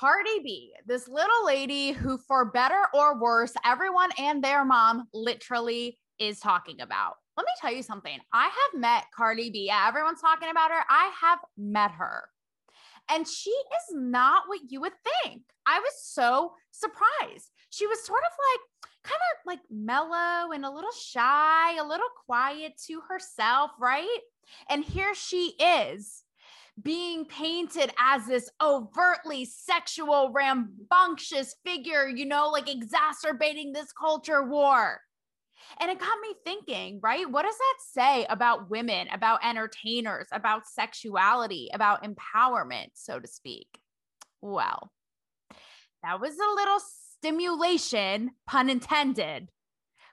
Cardi B, this little lady who, for better or worse, everyone and their mom literally is talking about. Let me tell you something. I have met Cardi B. Everyone's talking about her. I have met her. And she is not what you would think. I was so surprised. She was sort of like, kind of like mellow and a little shy, a little quiet to herself, right? And here she is being painted as this overtly sexual, rambunctious figure, you know, like exacerbating this culture war. And it got me thinking, right? What does that say about women, about entertainers, about sexuality, about empowerment, so to speak? Well, that was a little stimulation, pun intended,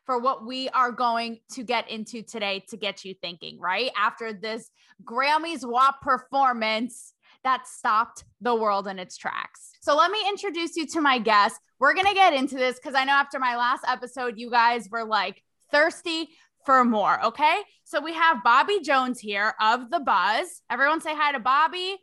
for what we are going to get into today to get you thinking, right? After this Grammys WAP performance that stopped the world in its tracks. So let me introduce you to my guest. We're going to get into this because I know after my last episode, you guys were like thirsty for more. Okay. So we have Bobby Jones here of The Buzz. Everyone say hi to Bobby.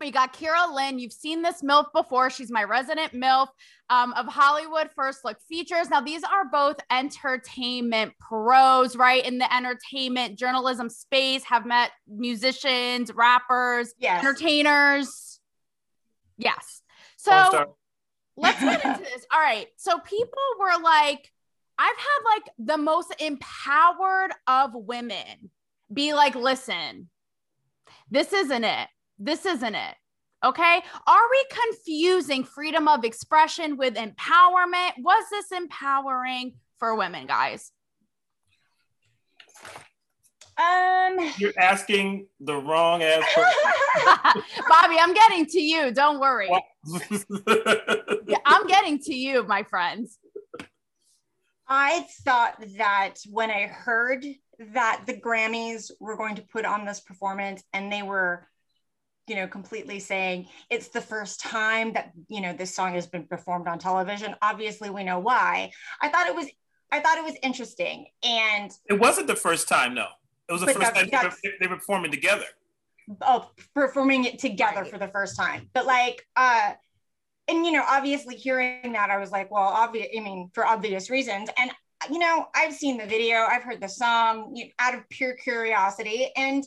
We got Kira Lynn. You've seen this MILF before. She's my resident MILF um, of Hollywood First Look features. Now, these are both entertainment pros, right? In the entertainment journalism space, have met musicians, rappers, yes. entertainers. Yes. So let's get into this. All right. So people were like, I've had like the most empowered of women be like, listen, this isn't it this isn't it. Okay. Are we confusing freedom of expression with empowerment? Was this empowering for women, guys? Um, you're asking the wrong ass Bobby, I'm getting to you. Don't worry. yeah, I'm getting to you, my friends. I thought that when I heard that the Grammys were going to put on this performance and they were you know completely saying it's the first time that you know this song has been performed on television. Obviously we know why. I thought it was i thought it was interesting and it wasn't the first time no it was the first time they were, they were performing together. Oh performing it together right. for the first time. But like uh and you know obviously hearing that i was like well obvious i mean for obvious reasons. And you know i've seen the video i've heard the song you know, out of pure curiosity. And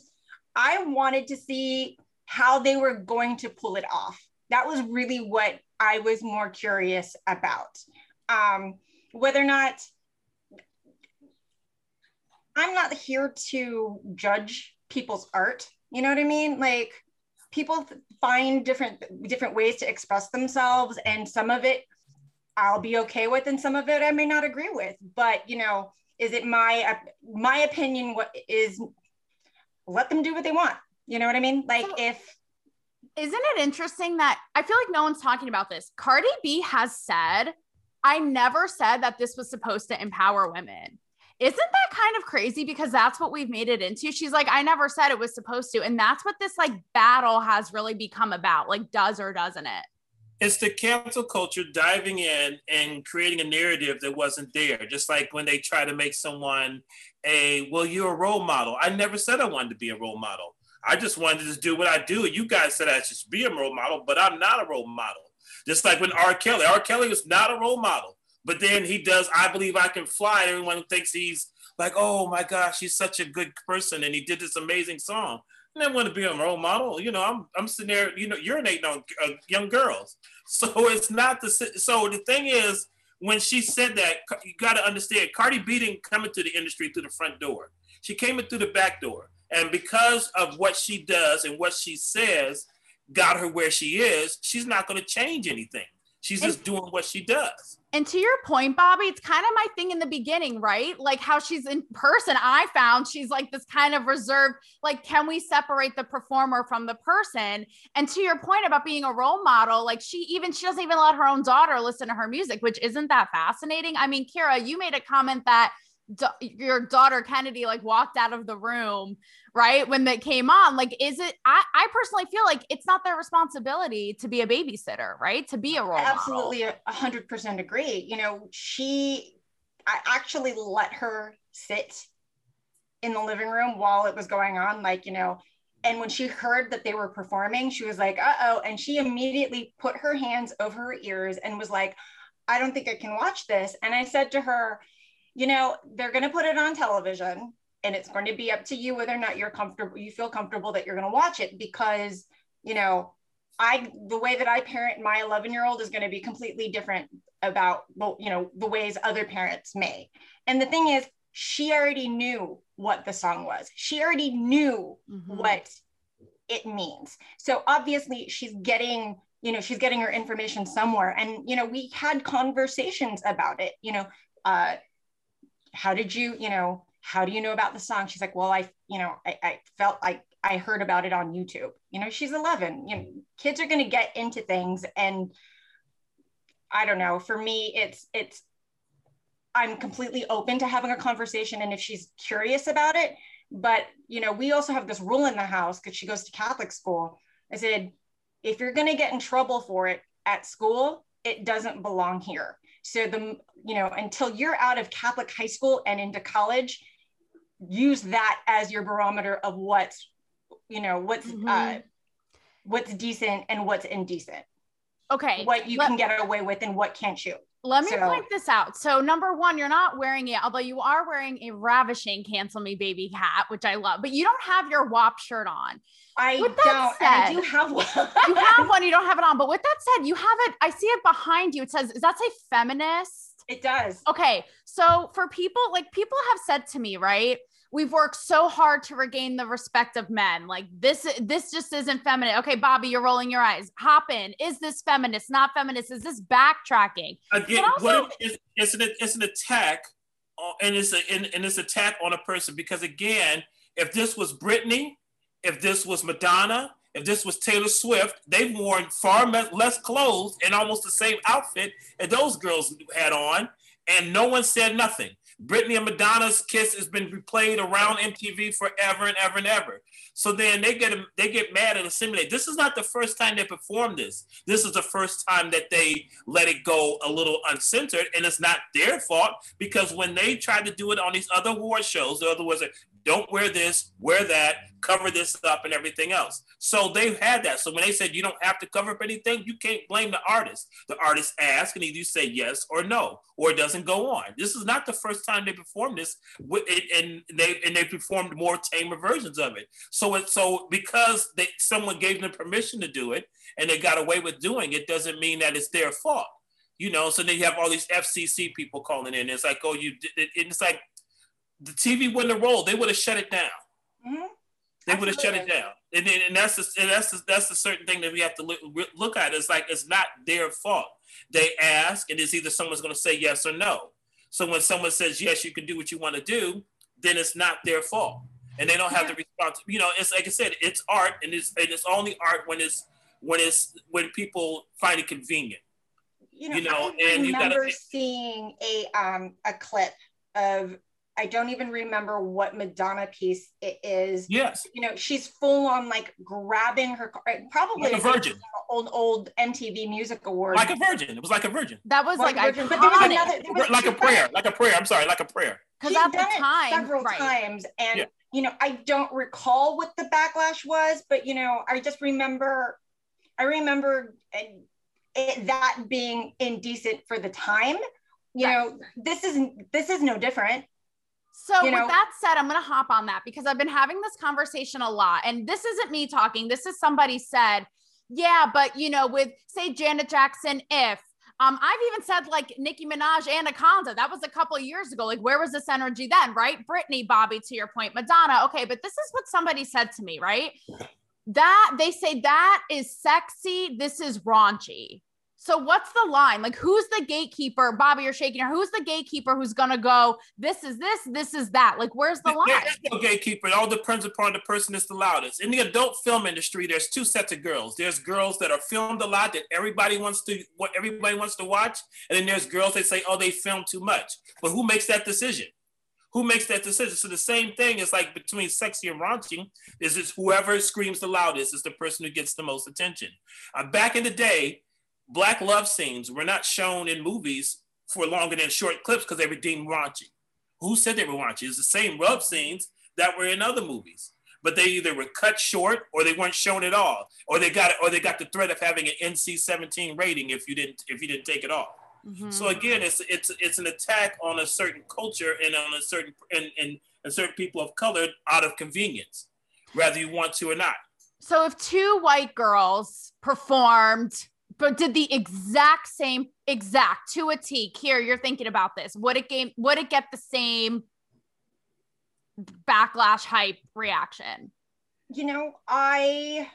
i wanted to see how they were going to pull it off. That was really what I was more curious about. Um, whether or not I'm not here to judge people's art. You know what I mean? Like people find different different ways to express themselves, and some of it I'll be okay with, and some of it I may not agree with. But you know, is it my my opinion? What is let them do what they want. You know what I mean? Like so, if isn't it interesting that I feel like no one's talking about this? Cardi B has said, I never said that this was supposed to empower women. Isn't that kind of crazy? Because that's what we've made it into. She's like, I never said it was supposed to. And that's what this like battle has really become about. Like, does or doesn't it? It's the cancel culture diving in and creating a narrative that wasn't there. Just like when they try to make someone a, well, you're a role model. I never said I wanted to be a role model. I just wanted to just do what I do. You guys said I should be a role model, but I'm not a role model. Just like when R. Kelly, R. Kelly is not a role model, but then he does I Believe I Can Fly. Everyone thinks he's like, oh my gosh, he's such a good person. And he did this amazing song. I never want to be a role model. You know, I'm, I'm sitting there, you know, urinating on uh, young girls. So it's not the, so the thing is, when she said that, you got to understand, Cardi B didn't come into the industry through the front door. She came in through the back door. And because of what she does and what she says got her where she is, she's not going to change anything. She's just doing what she does. And to your point, Bobby, it's kind of my thing in the beginning, right? Like how she's in person. I found she's like this kind of reserved, like, can we separate the performer from the person? And to your point about being a role model, like she even, she doesn't even let her own daughter listen to her music, which isn't that fascinating. I mean, Kira, you made a comment that your daughter Kennedy like walked out of the room, right? When they came on, like, is it, I, I personally feel like it's not their responsibility to be a babysitter, right? To be a role Absolutely a hundred percent agree. You know, she, I actually let her sit in the living room while it was going on. Like, you know, and when she heard that they were performing, she was like, uh oh. And she immediately put her hands over her ears and was like, I don't think I can watch this. And I said to her, you know, they're going to put it on television and it's going to be up to you whether or not you're comfortable, you feel comfortable that you're going to watch it because, you know, I, the way that I parent my 11 year old is going to be completely different about, you know, the ways other parents may. And the thing is, she already knew what the song was. She already knew mm-hmm. what it means. So obviously she's getting, you know, she's getting her information somewhere. And, you know, we had conversations about it, you know, uh, how did you, you know, how do you know about the song? She's like, well, I, you know, I, I felt like I heard about it on YouTube. You know, she's 11. You know, kids are going to get into things, and I don't know. For me, it's it's I'm completely open to having a conversation and if she's curious about it. But, you know, we also have this rule in the house because she goes to Catholic school. I said, if you're going to get in trouble for it at school, it doesn't belong here. So the, you know, until you're out of Catholic high school and into college, use that as your barometer of what's, you know, what's, mm-hmm. uh, what's decent and what's indecent. Okay. What you Let- can get away with and what can't you. Let me so, point this out. So, number one, you're not wearing it, although you are wearing a ravishing cancel me baby hat, which I love, but you don't have your WAP shirt on. I with don't. Said, I do have one. you have one, you don't have it on. But with that said, you have it. I see it behind you. It says, does that say feminist? It does. Okay. So, for people, like people have said to me, right? We've worked so hard to regain the respect of men. Like this, this just isn't feminine. Okay, Bobby, you're rolling your eyes. Hop in. Is this feminist? Not feminist? Is this backtracking? Again, also, what it is, it's an it's an attack, and it's a and, and it's attack on a person because again, if this was Britney, if this was Madonna, if this was Taylor Swift, they've worn far less clothes and almost the same outfit that those girls had on, and no one said nothing. Britney and Madonna's kiss has been replayed around MTV forever and ever and ever. So then they get they get mad and assimilate. This is not the first time they performed this. This is the first time that they let it go a little uncensored, and it's not their fault because when they tried to do it on these other award shows, the other was don't wear this, wear that, cover this up, and everything else. So they've had that. So when they said you don't have to cover up anything, you can't blame the artist. The artist asks, and either you say yes or no, or it doesn't go on. This is not the first time they performed this, and they and they performed more tamer versions of it. So it so because they someone gave them permission to do it, and they got away with doing it, doesn't mean that it's their fault. You know, so then you have all these FCC people calling in. It's like, oh, you. It's like the TV wouldn't have rolled. They would have shut it down. Mm-hmm. They would have shut it down. And, and that's the, and that's the, that's the certain thing that we have to look, look at. It's like it's not their fault. They ask, and it's either someone's going to say yes or no. So when someone says yes, you can do what you want to do, then it's not their fault, and they don't have the response. You know, it's like I said, it's art, and it's and it's only art when it's when it's when people find it convenient. You know, you know I and remember you gotta, seeing a um a clip of I don't even remember what Madonna piece it is. Yes. You know, she's full on like grabbing her probably like a virgin. Old old MTV Music Awards. Like a virgin. It was like a virgin. That was like, like a virgin. But there was another there was like a prayer. Like a prayer. I'm sorry, like a prayer. Because at the time several right. times. And yeah. you know, I don't recall what the backlash was, but you know, I just remember I remember it, that being indecent for the time. You right. know, this is this is no different so, you with that said, I'm going to hop on that because I've been having this conversation a lot. And this isn't me talking. This is somebody said, yeah, but you know, with say Janet Jackson, if um, I've even said like Nicki Minaj, Anaconda. That was a couple years ago. Like, where was this energy then, right? Britney, Bobby, to your point, Madonna. Okay, but this is what somebody said to me, right? That they say that is sexy. This is raunchy. So what's the line? Like who's the gatekeeper? Bobby, you're shaking her. Who's the gatekeeper who's gonna go, this is this, this is that? Like where's the line? There's no gatekeeper. It all depends upon the person that's the loudest. In the adult film industry, there's two sets of girls. There's girls that are filmed a lot that everybody wants to what everybody wants to watch. And then there's girls that say, oh, they film too much. But who makes that decision? Who makes that decision? So the same thing is like between sexy and raunchy is it's whoever screams the loudest is the person who gets the most attention. Uh, back in the day, black love scenes were not shown in movies for longer than short clips because they were deemed raunchy. Who said they were raunchy? It's the same love scenes that were in other movies. but they either were cut short or they weren't shown at all, or they got or they got the threat of having an NC-17 rating if you didn't if you didn't take it off. Mm-hmm. So again, it's it's it's an attack on a certain culture and on a certain and, and, and certain people of color out of convenience, whether you want to or not. So if two white girls performed but did the exact same exact to a T, Here, you're thinking about this. Would it game would it get the same backlash hype reaction? You know, I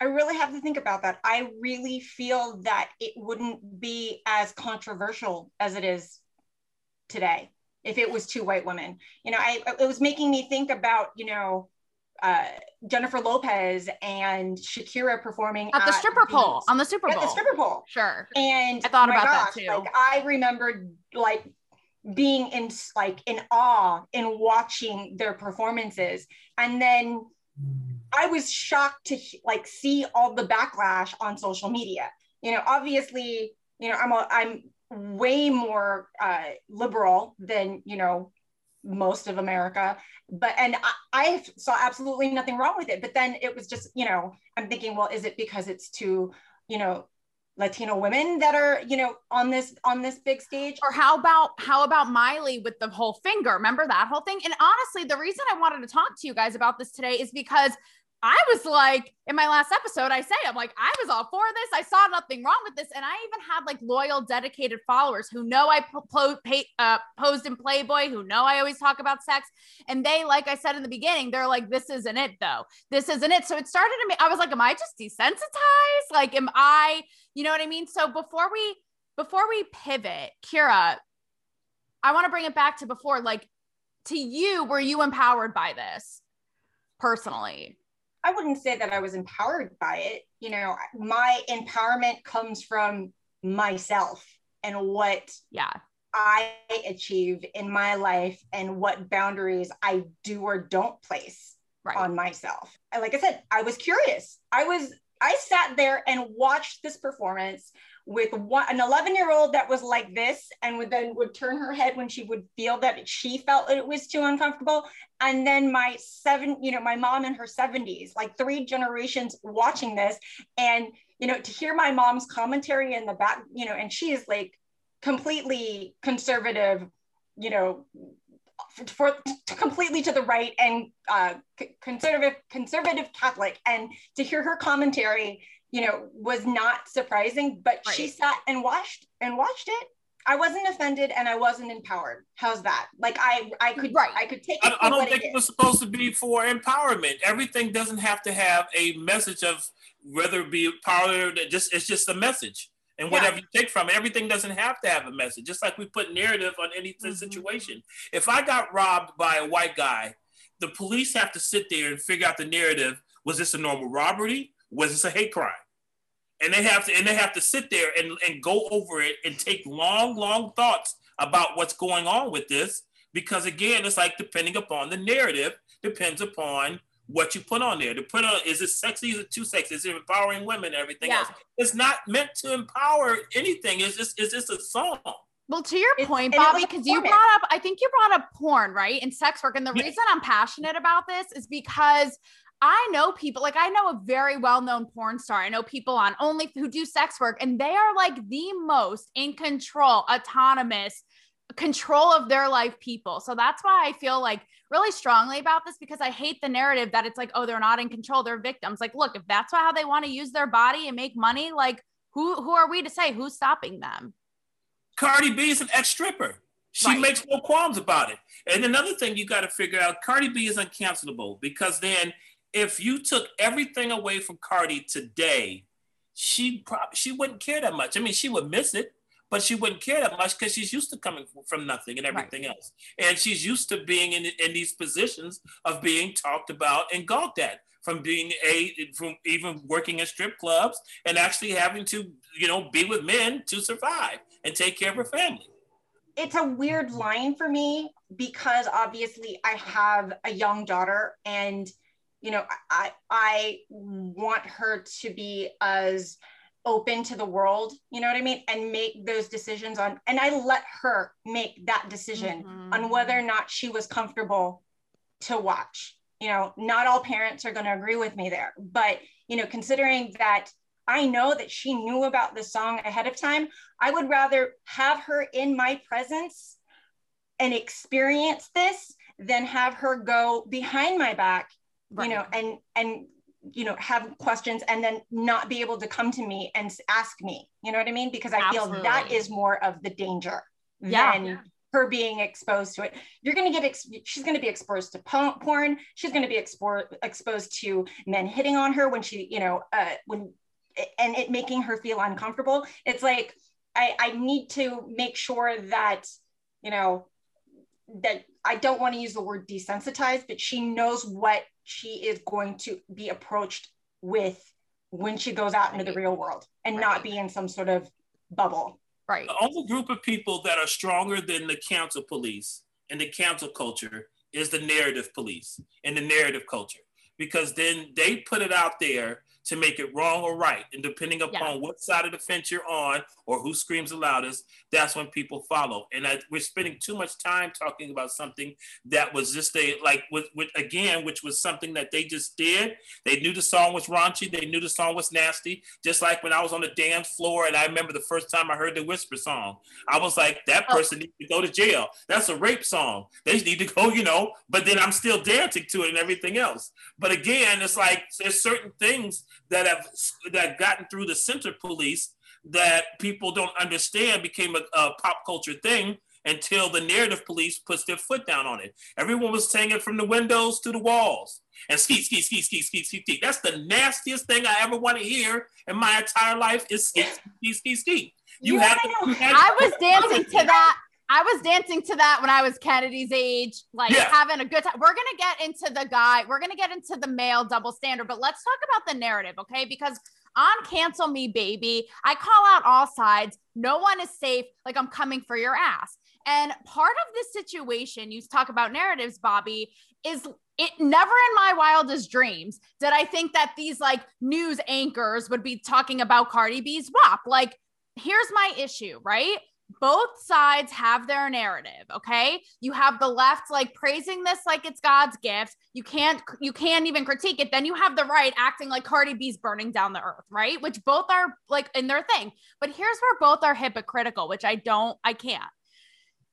I really have to think about that. I really feel that it wouldn't be as controversial as it is today if it was two white women. You know, I it was making me think about, you know, uh, Jennifer Lopez and Shakira performing at, at the stripper pole on the Super Bowl. At the stripper pole. Sure. And I thought about gosh, that too. Like I remembered like being in like in awe in watching their performances and then i was shocked to like see all the backlash on social media you know obviously you know i'm a, i'm way more uh, liberal than you know most of america but and I, I saw absolutely nothing wrong with it but then it was just you know i'm thinking well is it because it's too you know Latino women that are, you know, on this on this big stage. Or how about how about Miley with the whole finger? Remember that whole thing? And honestly, the reason I wanted to talk to you guys about this today is because I was like, in my last episode, I say, I'm like, I was all for this. I saw nothing wrong with this. And I even had like loyal, dedicated followers who know I po- po- pay, uh, posed in Playboy, who know I always talk about sex. And they, like I said in the beginning, they're like, this isn't it though. This isn't it. So it started to me. I was like, am I just desensitized? Like, am I, you know what I mean? So before we, before we pivot, Kira, I want to bring it back to before, like to you, were you empowered by this personally? I wouldn't say that I was empowered by it. You know, my empowerment comes from myself and what yeah I achieve in my life and what boundaries I do or don't place right. on myself. And like I said, I was curious. I was I sat there and watched this performance with one, an 11 year old that was like this and would then would turn her head when she would feel that she felt it was too uncomfortable. And then my seven you know my mom in her 70s like three generations watching this and you know to hear my mom's commentary in the back you know and she is like completely conservative you know for, completely to the right and uh, conservative conservative catholic. And to hear her commentary you know, was not surprising, but right. she sat and watched and watched it. I wasn't offended and I wasn't empowered. How's that? Like I, I could, right. I could take. I, I don't think it, it was supposed to be for empowerment. Everything doesn't have to have a message of whether it be power. Just it's just a message, and whatever yeah. you take from it, everything doesn't have to have a message. Just like we put narrative on any mm-hmm. situation. If I got robbed by a white guy, the police have to sit there and figure out the narrative. Was this a normal robbery? Was this a hate crime? And they have to and they have to sit there and, and go over it and take long, long thoughts about what's going on with this. Because again, it's like depending upon the narrative, depends upon what you put on there. To put on is it sexy? Is it too sexy? Is it empowering women? Everything yeah. else. It's not meant to empower anything. It's just it's just a song. Well, to your it's, point, Bobby, because you brought up, I think you brought up porn, right? And sex work. And the yeah. reason I'm passionate about this is because I know people like I know a very well-known porn star. I know people on only who do sex work and they are like the most in control, autonomous control of their life people. So that's why I feel like really strongly about this because I hate the narrative that it's like oh they're not in control, they're victims. Like look, if that's how they want to use their body and make money, like who who are we to say who's stopping them? Cardi B is an ex-stripper. She right. makes no qualms about it. And another thing you got to figure out, Cardi B is uncancelable because then if you took everything away from Cardi today, she probably she wouldn't care that much. I mean, she would miss it, but she wouldn't care that much because she's used to coming from nothing and everything right. else, and she's used to being in in these positions of being talked about and gawked at from being a from even working in strip clubs and actually having to you know be with men to survive and take care of her family it's a weird line for me because obviously I have a young daughter and you know i i want her to be as open to the world you know what i mean and make those decisions on and i let her make that decision mm-hmm. on whether or not she was comfortable to watch you know, not all parents are going to agree with me there, but, you know, considering that I know that she knew about the song ahead of time, I would rather have her in my presence and experience this than have her go behind my back, right. you know, and, and, you know, have questions and then not be able to come to me and ask me, you know what I mean? Because I Absolutely. feel that is more of the danger yeah. than her being exposed to it. You're going to get, ex- she's going to be exposed to porn. She's going to be expo- exposed to men hitting on her when she, you know, uh, when, and it making her feel uncomfortable. It's like, I, I need to make sure that, you know, that I don't want to use the word desensitized, but she knows what she is going to be approached with when she goes out into the real world and right. not be in some sort of bubble. Right. The only group of people that are stronger than the cancel police and the cancel culture is the narrative police and the narrative culture because then they put it out there to make it wrong or right. And depending upon yeah. what side of the fence you're on or who screams the loudest, that's when people follow. And I, we're spending too much time talking about something that was just a like with, with again, which was something that they just did. They knew the song was raunchy. They knew the song was nasty. Just like when I was on the dance floor and I remember the first time I heard the Whisper song, I was like, that oh. person oh. needs to go to jail. That's a rape song. They need to go, you know. But then I'm still dancing to it and everything else. But again, it's like there's certain things that have that gotten through the center police that people don't understand became a, a, pop culture thing until the narrative police puts their foot down on it. Everyone was saying it from the windows to the walls. And ski, ski, ski, ski, ski, ski, ski. That's the nastiest thing I ever want to hear in my entire life is ski, ski, ski, ski. You, you had, you had I was dancing to that I was dancing to that when I was Kennedy's age, like yeah. having a good time. We're gonna get into the guy, we're gonna get into the male double standard, but let's talk about the narrative, okay? Because on cancel me, baby, I call out all sides. No one is safe. Like I'm coming for your ass. And part of this situation, you talk about narratives, Bobby, is it never in my wildest dreams did I think that these like news anchors would be talking about Cardi B's WAP. Like, here's my issue, right? Both sides have their narrative okay you have the left like praising this like it's god's gift you can't you can't even critique it then you have the right acting like cardi b's burning down the earth right which both are like in their thing but here's where both are hypocritical which i don't i can't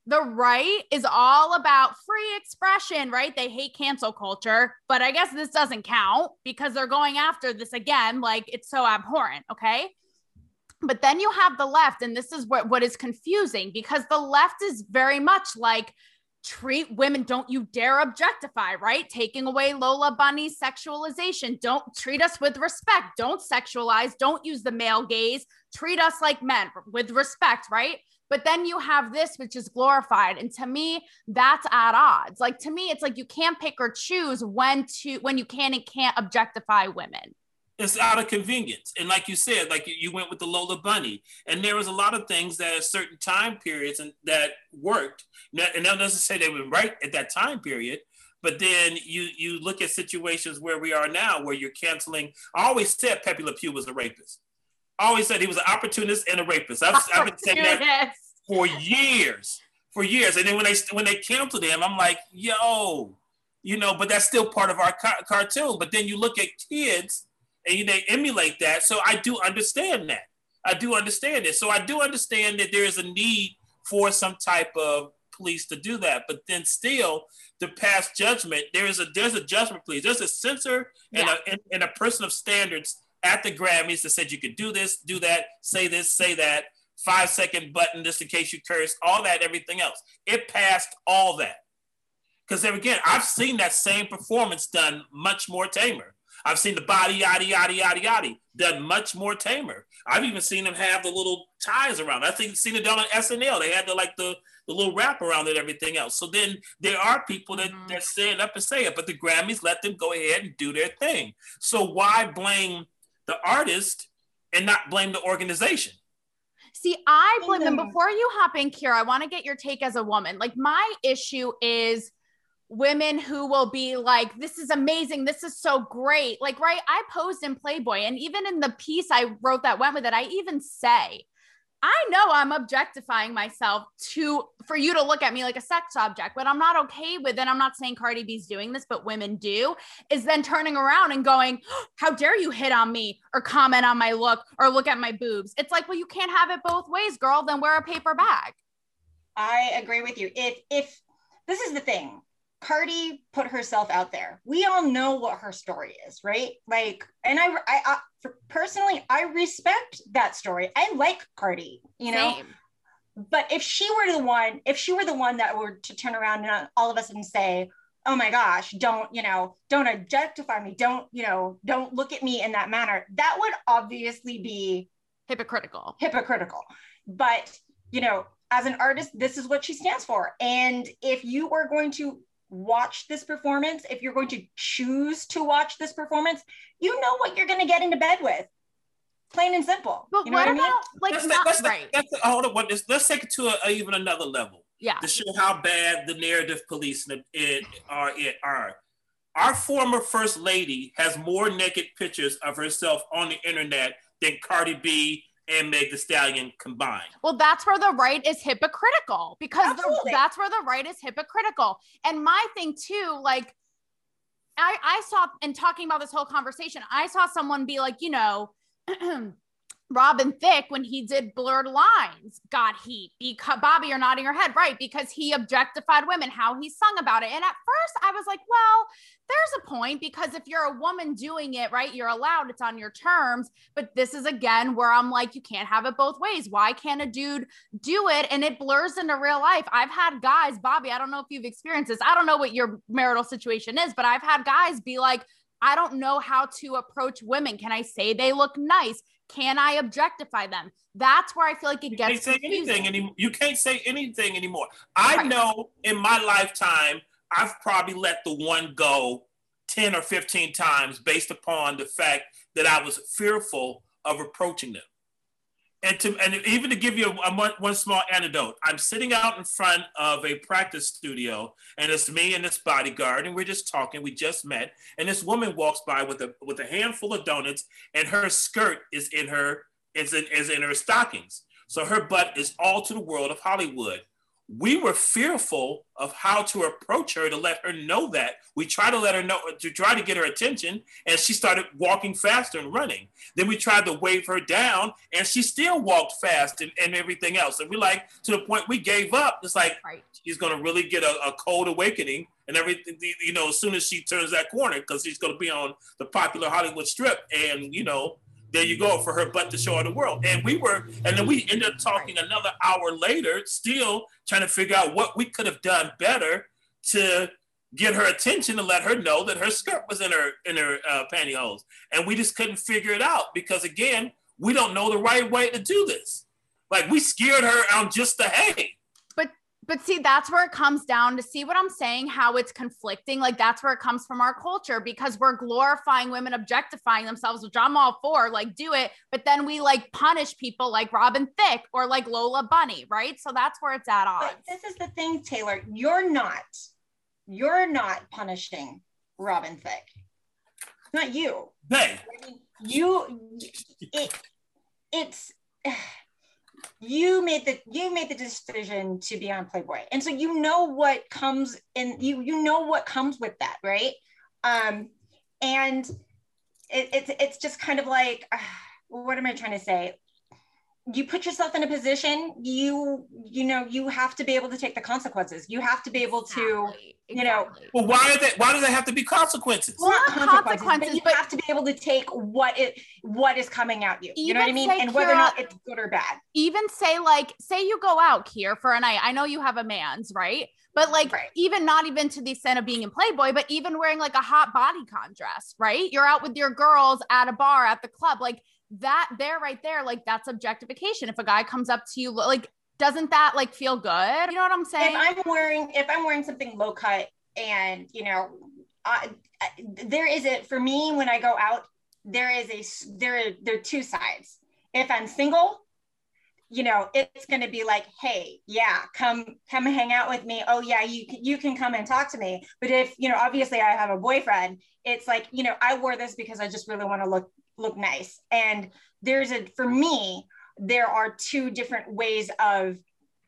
the right is all about free expression, right? They hate cancel culture, but I guess this doesn't count because they're going after this again. Like it's so abhorrent. Okay. But then you have the left, and this is what, what is confusing because the left is very much like treat women, don't you dare objectify, right? Taking away Lola Bunny's sexualization. Don't treat us with respect. Don't sexualize. Don't use the male gaze. Treat us like men with respect, right? But then you have this, which is glorified. And to me, that's at odds. Like to me, it's like you can't pick or choose when to when you can and can't objectify women it's out of convenience. And like you said, like you went with the Lola Bunny, and there was a lot of things that at certain time periods and that worked. And that doesn't say they were right at that time period, but then you you look at situations where we are now, where you're canceling. I always said Pepe Le Pew was a rapist. I always said he was an opportunist and a rapist. I've, I've been saying that for years, for years. And then when they when they canceled him, I'm like, yo, you know. But that's still part of our ca- cartoon. But then you look at kids and they emulate that. So I do understand that. I do understand it. So I do understand that there is a need for some type of police to do that. But then still, to pass judgment, there is a there's a judgment police. There's a censor and, yeah. a, and, and a person of standards at the Grammys that said you could do this, do that, say this, say that, five second button just in case you curse, all that, everything else. It passed all that. Because there again, I've seen that same performance done much more tamer. I've seen the body yada yada yada yada done much more tamer. I've even seen them have the little ties around. I think seen it done on SNL. They had the like the, the little wrap around it, and everything else. So then there are people that, mm-hmm. that stand up and say it, but the Grammys let them go ahead and do their thing. So why blame the artist and not blame the organization? See, I blame them. Before you hop in, Kira, I want to get your take as a woman. Like my issue is women who will be like, this is amazing. This is so great. Like, right. I posed in Playboy. And even in the piece I wrote that went with it, I even say, I know I'm objectifying myself to for you to look at me like a sex object, but I'm not okay with it. I'm not saying Cardi B's doing this, but women do, is then turning around and going, How dare you hit on me or comment on my look or look at my boobs? It's like, well, you can't have it both ways, girl. Then wear a paper bag. I agree with you. If if this is the thing, Cardi put herself out there. We all know what her story is, right? Like, and I, I, I personally, I respect that story. I like Cardi, you know. Same. But if she were the one, if she were the one that were to turn around and all of us and say, "Oh my gosh, don't you know, don't objectify me, don't you know, don't look at me in that manner," that would obviously be hypocritical. Hypocritical. But you know, as an artist, this is what she stands for. And if you are going to watch this performance, if you're going to choose to watch this performance, you know what you're going to get into bed with. Plain and simple. But you know what, what about I mean? like let's, not let's, right? Let's, hold on. Let's, let's take it to a, a, even another level. Yeah. To show how bad the narrative police it, are, it are. Our former first lady has more naked pictures of herself on the internet than Cardi B and Meg the Stallion combined. Well, that's where the right is hypocritical because the, that's where the right is hypocritical. And my thing too, like I, I saw in talking about this whole conversation, I saw someone be like, you know, Robin Thicke, when he did Blurred Lines, got heat. Because Bobby, you're nodding your head, right? Because he objectified women, how he sung about it. And at first, I was like, well, there's a point because if you're a woman doing it, right, you're allowed, it's on your terms. But this is again where I'm like, you can't have it both ways. Why can't a dude do it? And it blurs into real life. I've had guys, Bobby, I don't know if you've experienced this. I don't know what your marital situation is, but I've had guys be like, I don't know how to approach women. Can I say they look nice? Can I objectify them? That's where I feel like it gets. You can't say anything anymore. You can't say anything anymore. I right. know in my lifetime, I've probably let the one go 10 or 15 times based upon the fact that I was fearful of approaching them and to and even to give you a, a, one small anecdote, I'm sitting out in front of a practice studio, and it's me and this bodyguard, and we're just talking. We just met, and this woman walks by with a with a handful of donuts, and her skirt is in her is in is in her stockings, so her butt is all to the world of Hollywood we were fearful of how to approach her to let her know that. We tried to let her know to try to get her attention, and she started walking faster and running. Then we tried to wave her down, and she still walked fast and, and everything else. And we like to the point we gave up. It's like right. she's gonna really get a, a cold awakening and everything, you know, as soon as she turns that corner, because she's gonna be on the popular Hollywood strip, and you know, there you go for her butt to show the world. And we were, and then we ended up talking another hour later, still trying to figure out what we could have done better to get her attention to let her know that her skirt was in her in her uh, pantyhose. And we just couldn't figure it out because again, we don't know the right way to do this. Like we scared her on just the hey, but see, that's where it comes down to see what I'm saying, how it's conflicting. Like that's where it comes from our culture because we're glorifying women objectifying themselves, which I'm all for, like do it. But then we like punish people like Robin Thicke or like Lola Bunny, right? So that's where it's at odds. But this is the thing, Taylor. You're not, you're not punishing Robin Thicke. Not you. Hey. You, it, it's you made the you made the decision to be on playboy. And so you know what comes and you you know what comes with that right? Um and it, it's it's just kind of like uh, what am i trying to say you put yourself in a position you you know you have to be able to take the consequences. You have to be able to you know well why are that why does there have to be consequences? Well not consequences, consequences but you but have to be able to take what it what is coming at you. You know what i mean? and whether or not it's good or bad. Even say like say you go out here for a night. I know you have a man's right? But like right. even not even to the extent of being in playboy but even wearing like a hot bodycon dress right? You're out with your girls at a bar at the club like that there right there like that's objectification. If a guy comes up to you like doesn't that like feel good? You know what i'm saying? If i'm wearing if i'm wearing something low cut and you know I, I, there is it for me when i go out there is a there are there are two sides. If i'm single you know it's going to be like hey yeah come come hang out with me. Oh yeah you you can come and talk to me. But if you know obviously i have a boyfriend it's like you know i wore this because i just really want to look look nice. And there's a, for me, there are two different ways of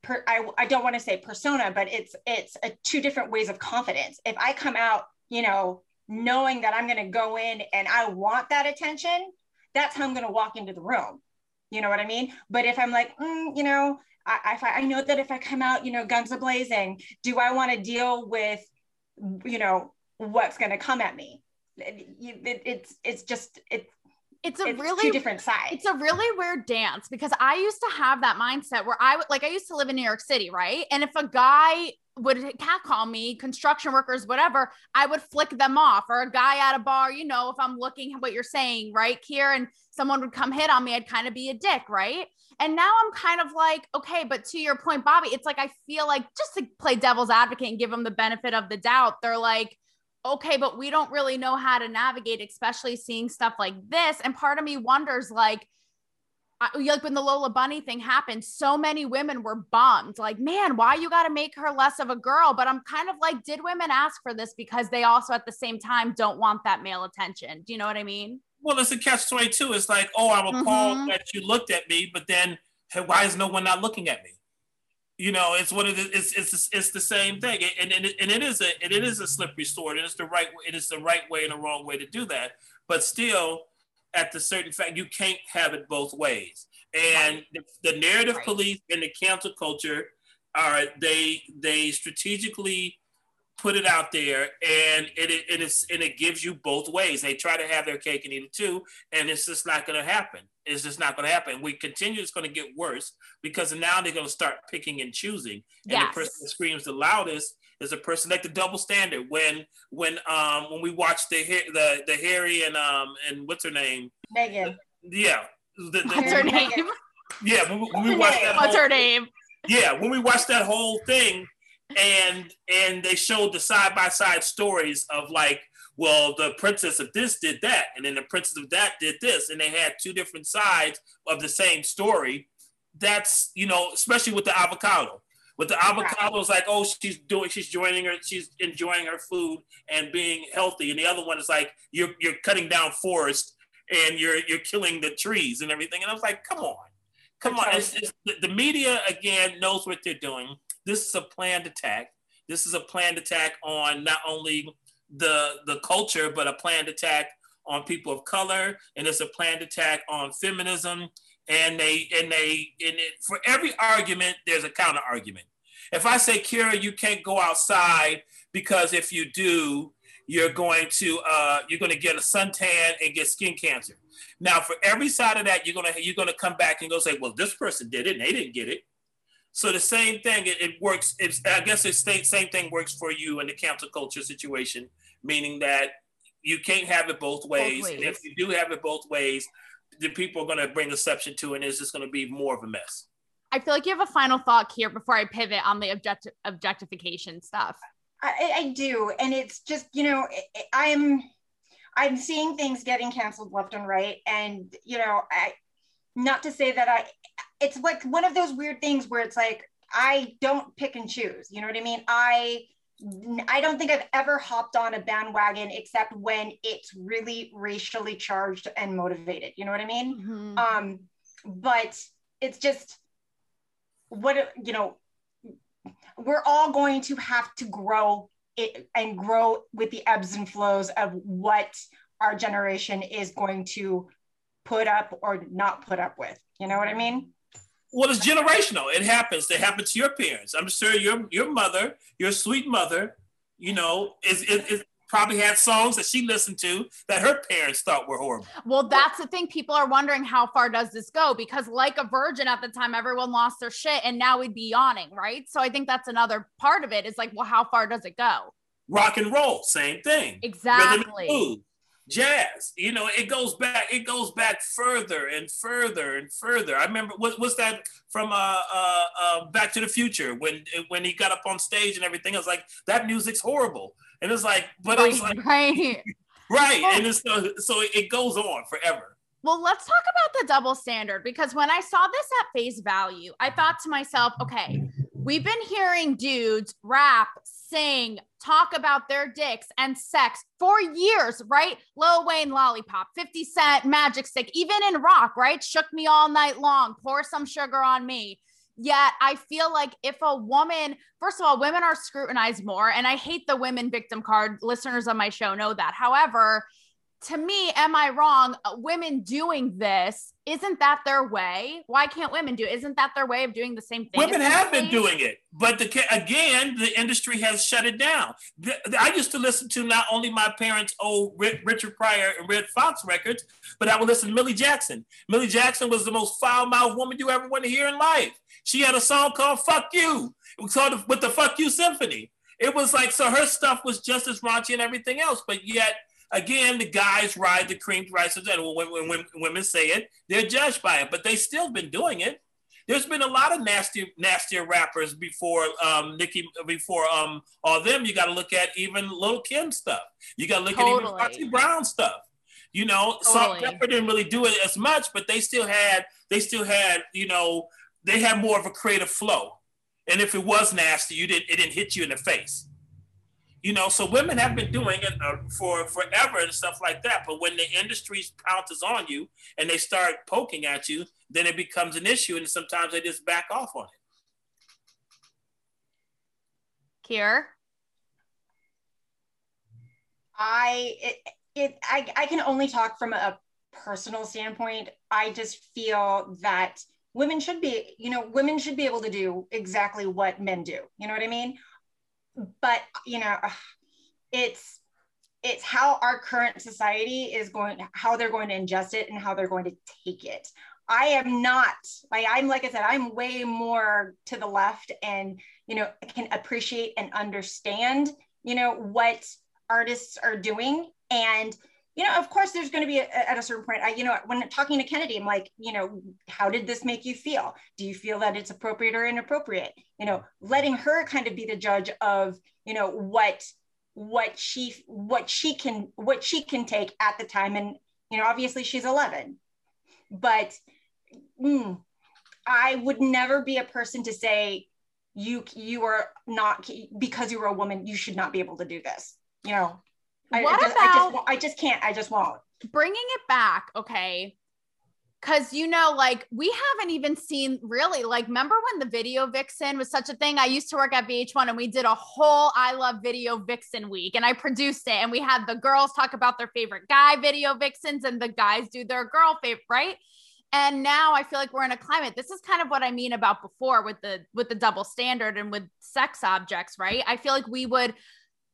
per, I, I don't want to say persona, but it's it's a, two different ways of confidence. If I come out, you know, knowing that I'm going to go in and I want that attention, that's how I'm going to walk into the room. You know what I mean? But if I'm like, mm, you know, I, I, I know that if I come out, you know, guns a blazing, do I want to deal with, you know, what's going to come at me? It, it, it's it's just it it's a it's really two different sides. It's a really weird dance because I used to have that mindset where I would like I used to live in New York City, right? And if a guy would catcall me, construction workers, whatever, I would flick them off. Or a guy at a bar, you know, if I'm looking what you're saying, right, here, and someone would come hit on me, I'd kind of be a dick, right? And now I'm kind of like, okay, but to your point, Bobby, it's like I feel like just to play devil's advocate and give them the benefit of the doubt, they're like, okay, but we don't really know how to navigate, especially seeing stuff like this. And part of me wonders, like, I, like when the Lola Bunny thing happened, so many women were bummed. Like, man, why you got to make her less of a girl? But I'm kind of like, did women ask for this because they also at the same time don't want that male attention? Do you know what I mean? Well, it's a catch twenty two. It's like, oh, I'm appalled Mhm. that you looked at me, but then hey, why is no one not looking at me? You know, it's one of the it's it's it's the same thing, and and it, and it is a and it is a slippery sword, and it's the right it is the right way and the wrong way to do that. But still, at the certain fact, you can't have it both ways. And the, the narrative Right. police and the cancel culture are they they strategically put it out there and it, it, it is and it gives you both ways they try to have their cake and eat it too and it's just not going to happen it's just not going to happen we continue it's going to get worse because now they're going to start picking and choosing and Yes. the person that screams the loudest is a person like the double standard when when um when we watched the Ha- the the harry and um and what's her name Meghan. yeah the, the, What's her Meghan. name? yeah when we, when we her watched that What's whole- her name? yeah when we watched that whole thing and and they showed the side by side stories of like well the princess of this did that and then the princess of that did this and they had two different sides of the same story. That's you know especially with the avocado. With the avocado it's like oh she's doing she's joining her she's enjoying her food and being healthy and the other one is like you're you're cutting down forest and you're you're killing the trees and everything and i was like come on. Come on it's, it's, the, the media again knows what they're doing. This is a planned attack. This is a planned attack on not only the the culture, but a planned attack on people of color, and it's a planned attack on feminism. And they and they and it, for every argument, there's a counter argument. If I say, Kira, you can't go outside because if you do, you're going to uh, you're going to get a suntan and get skin cancer. Now, for every side of that, you're gonna you're gonna come back and go say, well, this person did it, and they didn't get it. So the same thing, it, it works. It's, I guess the same same thing works for you in the cancel culture situation, meaning that you can't have it both ways. And if you do have it both ways, the people are going to bring exception to, it, and it's just going to be more of a mess. I feel like you have a final thought here before I pivot on the object- objectification stuff. I, I do, and it's just you know I- I'm I'm seeing things getting canceled left and right, and you know I not to say that I it's like one of those weird things where it's like I don't pick and choose. You know what I mean? I I don't think I've ever hopped on a bandwagon except when it's really racially charged and motivated. You know what I mean? Mhm. um but it's just what you know we're all going to have to grow it and grow with the ebbs and flows of what our generation is going to put up or not put up with you know what i mean Well, it's generational. It happens. It happened to your parents. I'm sure your your mother, your sweet mother, you know, is, is, is probably had songs that she listened to that her parents thought were horrible. Well, that's the thing. People are wondering how far does this go? Because, like a virgin at the time, everyone lost their shit, and now we'd be yawning, right? So I think that's another part of it. Is like, well, how far does it go? Rock and roll, same thing. Exactly. Jazz. You know, it goes back. It goes back further and further and further. I remember what, what's that from uh, uh, uh, Back to the Future when when he got up on stage and everything. I was like, that music's horrible, and it's like, but it was like right. right, and it's so, so it goes on forever. Well, let's talk about the double standard because when I saw this at face value, I thought to myself, okay, We've been hearing dudes rap, sing, talk about their dicks and sex for years, right? Lil Wayne, Lollipop, 50 Cent, Magic Stick, even in rock, right? Shook me all night long, pour some sugar on me. Yet I feel like if a woman, first of all, women are scrutinized more, and I hate the women victim card. Listeners on my show know that. However, to me, am I wrong? Uh, women doing this, isn't that their way? Why can't women do it? Isn't that their way of doing the same thing? Women have been doing it, but the, again, the industry has shut it down. The, the, I used to listen to not only my parents' old Richard Pryor and Redd Foxx records, but I would listen to Millie Jackson. Millie Jackson was the most foul-mouthed woman you ever want to hear in life. She had a song called "Fuck You," it was called with the "Fuck You" symphony. It was like so her stuff was just as raunchy and everything else, but yet Again, the guys ride the cream prices, and when, when, when women say it, they're judged by it. But they still been doing it. There's been a lot of nasty, nastier rappers before um, Nicki, before um, all them. You got to look at even Lil Kim stuff. You got to look totally. at even Foxy Brown stuff. You know, totally. Salt-N-Pepa didn't really do it as much, but they still had, they still had, you know, they had more of a creative flow. And if it was nasty, you didn't, it didn't hit you in the face. You know, so women have been doing it uh, for forever and stuff like that. But when the industry pounces on you and they start poking at you, then it becomes an issue, and sometimes they just back off on it. Kier, I it, it I, I can only talk from a personal standpoint. I just feel that women should be, you know, women should be able to do exactly what men do. You know what I mean? But you know it's it's how our current society is going how they're going to ingest it and how they're going to take it. I am not like i'm like i said i'm way more to the left and you know can appreciate and understand you know what artists are doing. And you know, of course, there's going to be a, at a certain point. I, you know, when talking to Kennedy, I'm like, you know, how did this make you feel? Do you feel that it's appropriate or inappropriate? You know, letting her kind of be the judge of, you know, what what she what she can what she can take at the time, and you know, obviously she's 11, but mm, I would never be a person to say you you are not because you were a woman, you should not be able to do this. You know, I, what I just, about I just, I just can't. I just won't. Bringing it back, okay. Cause you know, like we haven't even seen really like. Remember when the video vixen was such a thing? I used to work at VH1 and we did a whole I love video vixen week, and I produced it. And we had the girls talk about their favorite guy video vixens, and the guys do their girl favorite, right? and now i feel like we're in a climate this is kind of what i mean about before with the with the double standard and with sex objects right i feel like we would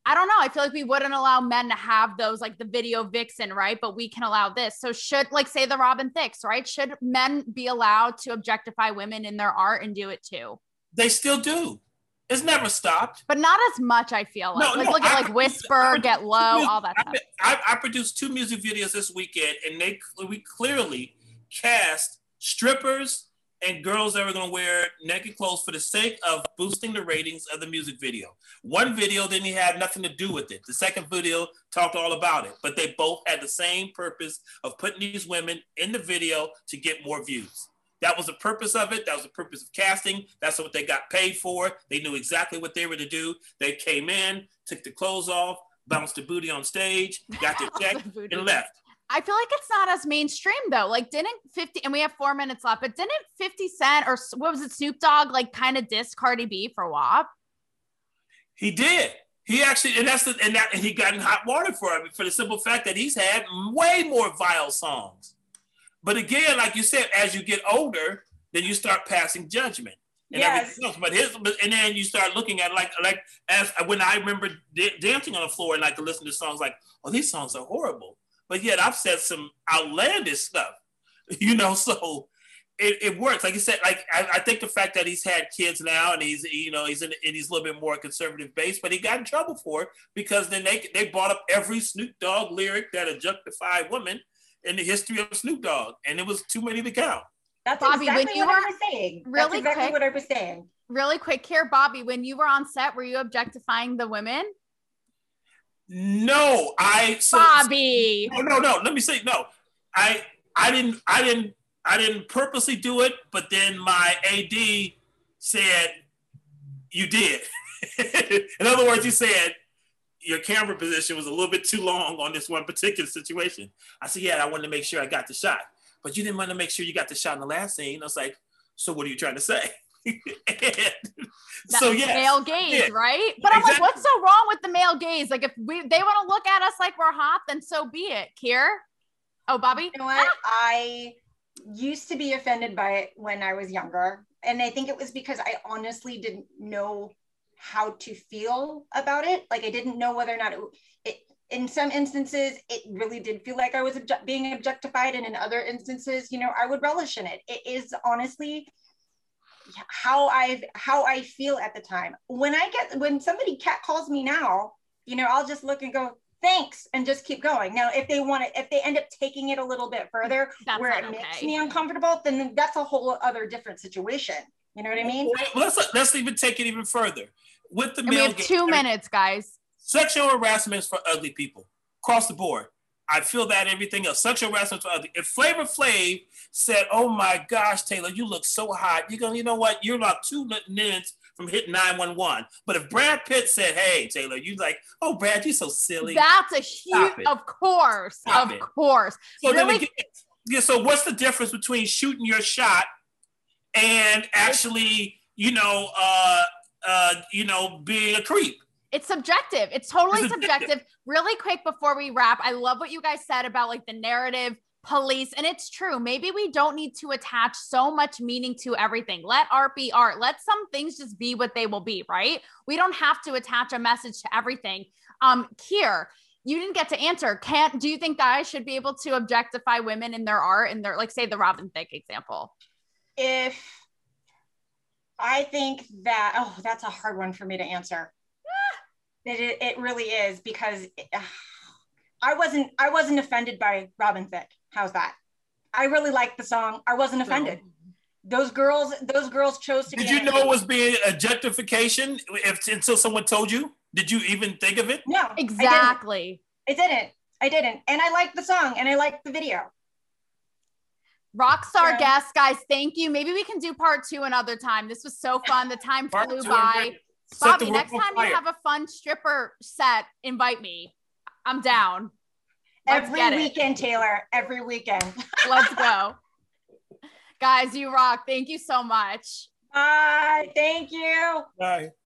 I don't know. I feel like we wouldn't allow men to have those like the video vixen, right? But we can allow this. So should like say the Robin Thicke's, right? Should men be allowed to objectify women in their art and do it too? They still do. It's never stopped. But not as much, I feel like. No, like no, look at like Whisper, Get Low, all that stuff. I, I, produced two music videos this weekend and they we clearly cast strippers and girls that were going to wear naked clothes for the sake of boosting the ratings of the music video. One video didn't have nothing to do with it. The second video talked all about it, but they both had the same purpose of putting these women in the video to get more views. That was the purpose of it. That was the purpose of casting. That's what they got paid for. They knew exactly what they were to do. They came in, took the clothes off, bounced the booty on stage, got their check, and left. I feel like it's not as mainstream though. Like, didn't 50 and we have four minutes left, but didn't 50 Cent or what was it, Snoop Dogg, like kind of diss Cardi B for WAP? He did. He actually, and that's the, and that, and he got in hot water for it for the simple fact that he's had way more vile songs. But again, like you said, as you get older, then you start passing judgment and yes. everything else. But his, but, and then you start looking at like, like as when I remember d- dancing on the floor and like could listen to songs like, oh, these songs are horrible but yet I've said some outlandish stuff, you know. So it, it works. Like you said, like I, I, think the fact that he's had kids now and he's you know he's in and he's a little bit more conservative base, but he got in trouble for it because then they they brought up every Snoop Dogg lyric that objectified women in the history of Snoop Dogg, and it was too many to count. That's Bobby, exactly when you what were, I was saying. Really That's exactly quick, what I was saying. Really quick here, Bobby. When you were on set, were you objectifying the women? No, I so, Bobby. No, no, no. Let me say no. I I didn't I didn't I didn't purposely do it, but then my AD said You did. In other words, you said your camera position was a little bit too long on this one particular situation. I said, yeah, I wanted to make sure I got the shot, but you didn't want to make sure you got the shot in the last scene. I was like, so what are you trying to say? so yeah, male gaze, yeah. right? But exactly. I'm like, what's so wrong with the male gaze? Like, if we they want to look at us like we're hot, then so be it. Kier, oh, Bobby, you know what? I used to be offended by it when I was younger, and I think it was because I honestly didn't know how to feel about it. Like, I didn't know whether or not it. it in some instances, it really did feel like I was obje- being objectified, and in other instances, you know, I would relish in it. It is honestly how I've how I feel at the time. When I get when somebody cat calls me now, you know, I'll just look and go, thanks, and just keep going. Now, if they want to, if they end up taking it a little bit further that's where it okay. makes me uncomfortable, then that's a whole other different situation. You know what I mean? Let's let's even take it even further. With the and we have two minutes, guys. Sexual harassment is for ugly people across the board. I feel that everything else. Sexual harassment for ugly. If Flavor Flav said, "Oh my gosh, Taylor, you look so hot," you're going, you know what? You're like two minutes from hitting 911. But if Brad Pitt said, "Hey, Taylor," you like, "Oh, Brad, you're so silly." That's a huge, of course, Stop of it. course. So really? Again, yeah. So what's the difference between shooting your shot and actually, you know, uh, uh, you know, being a creep? It's subjective. It's totally it's subjective. subjective. Really quick before we wrap, I love what you guys said about like the narrative police. And it's true. Maybe we don't need to attach so much meaning to everything. Let art be art. Let some things just be what they will be, right? We don't have to attach a message to everything. Um, Kier, you didn't get to answer. Can't do you think guys should be able to objectify women in their art and their like say the Robin Thicke example? If I think that oh, that's a hard one for me to answer. It, it really is because it, uh, I wasn't I wasn't offended by Robin Thicke. How's that? I really liked the song. I wasn't offended. Those girls, those girls chose to. Did you know it was being objectification if until someone told you? Did you even think of it? No, exactly. I didn't. I didn't. I didn't. And I liked the song and I liked the video. Rockstar yeah. guest, guys. Thank you. Maybe we can do part two another time. This was so fun. The time flew by. Bobby, next time you have a fun stripper set, invite me. I'm down. Let's Every weekend, Taylor. Every weekend. Let's go. Guys, you rock. Thank you so much. Bye. Thank you. Bye.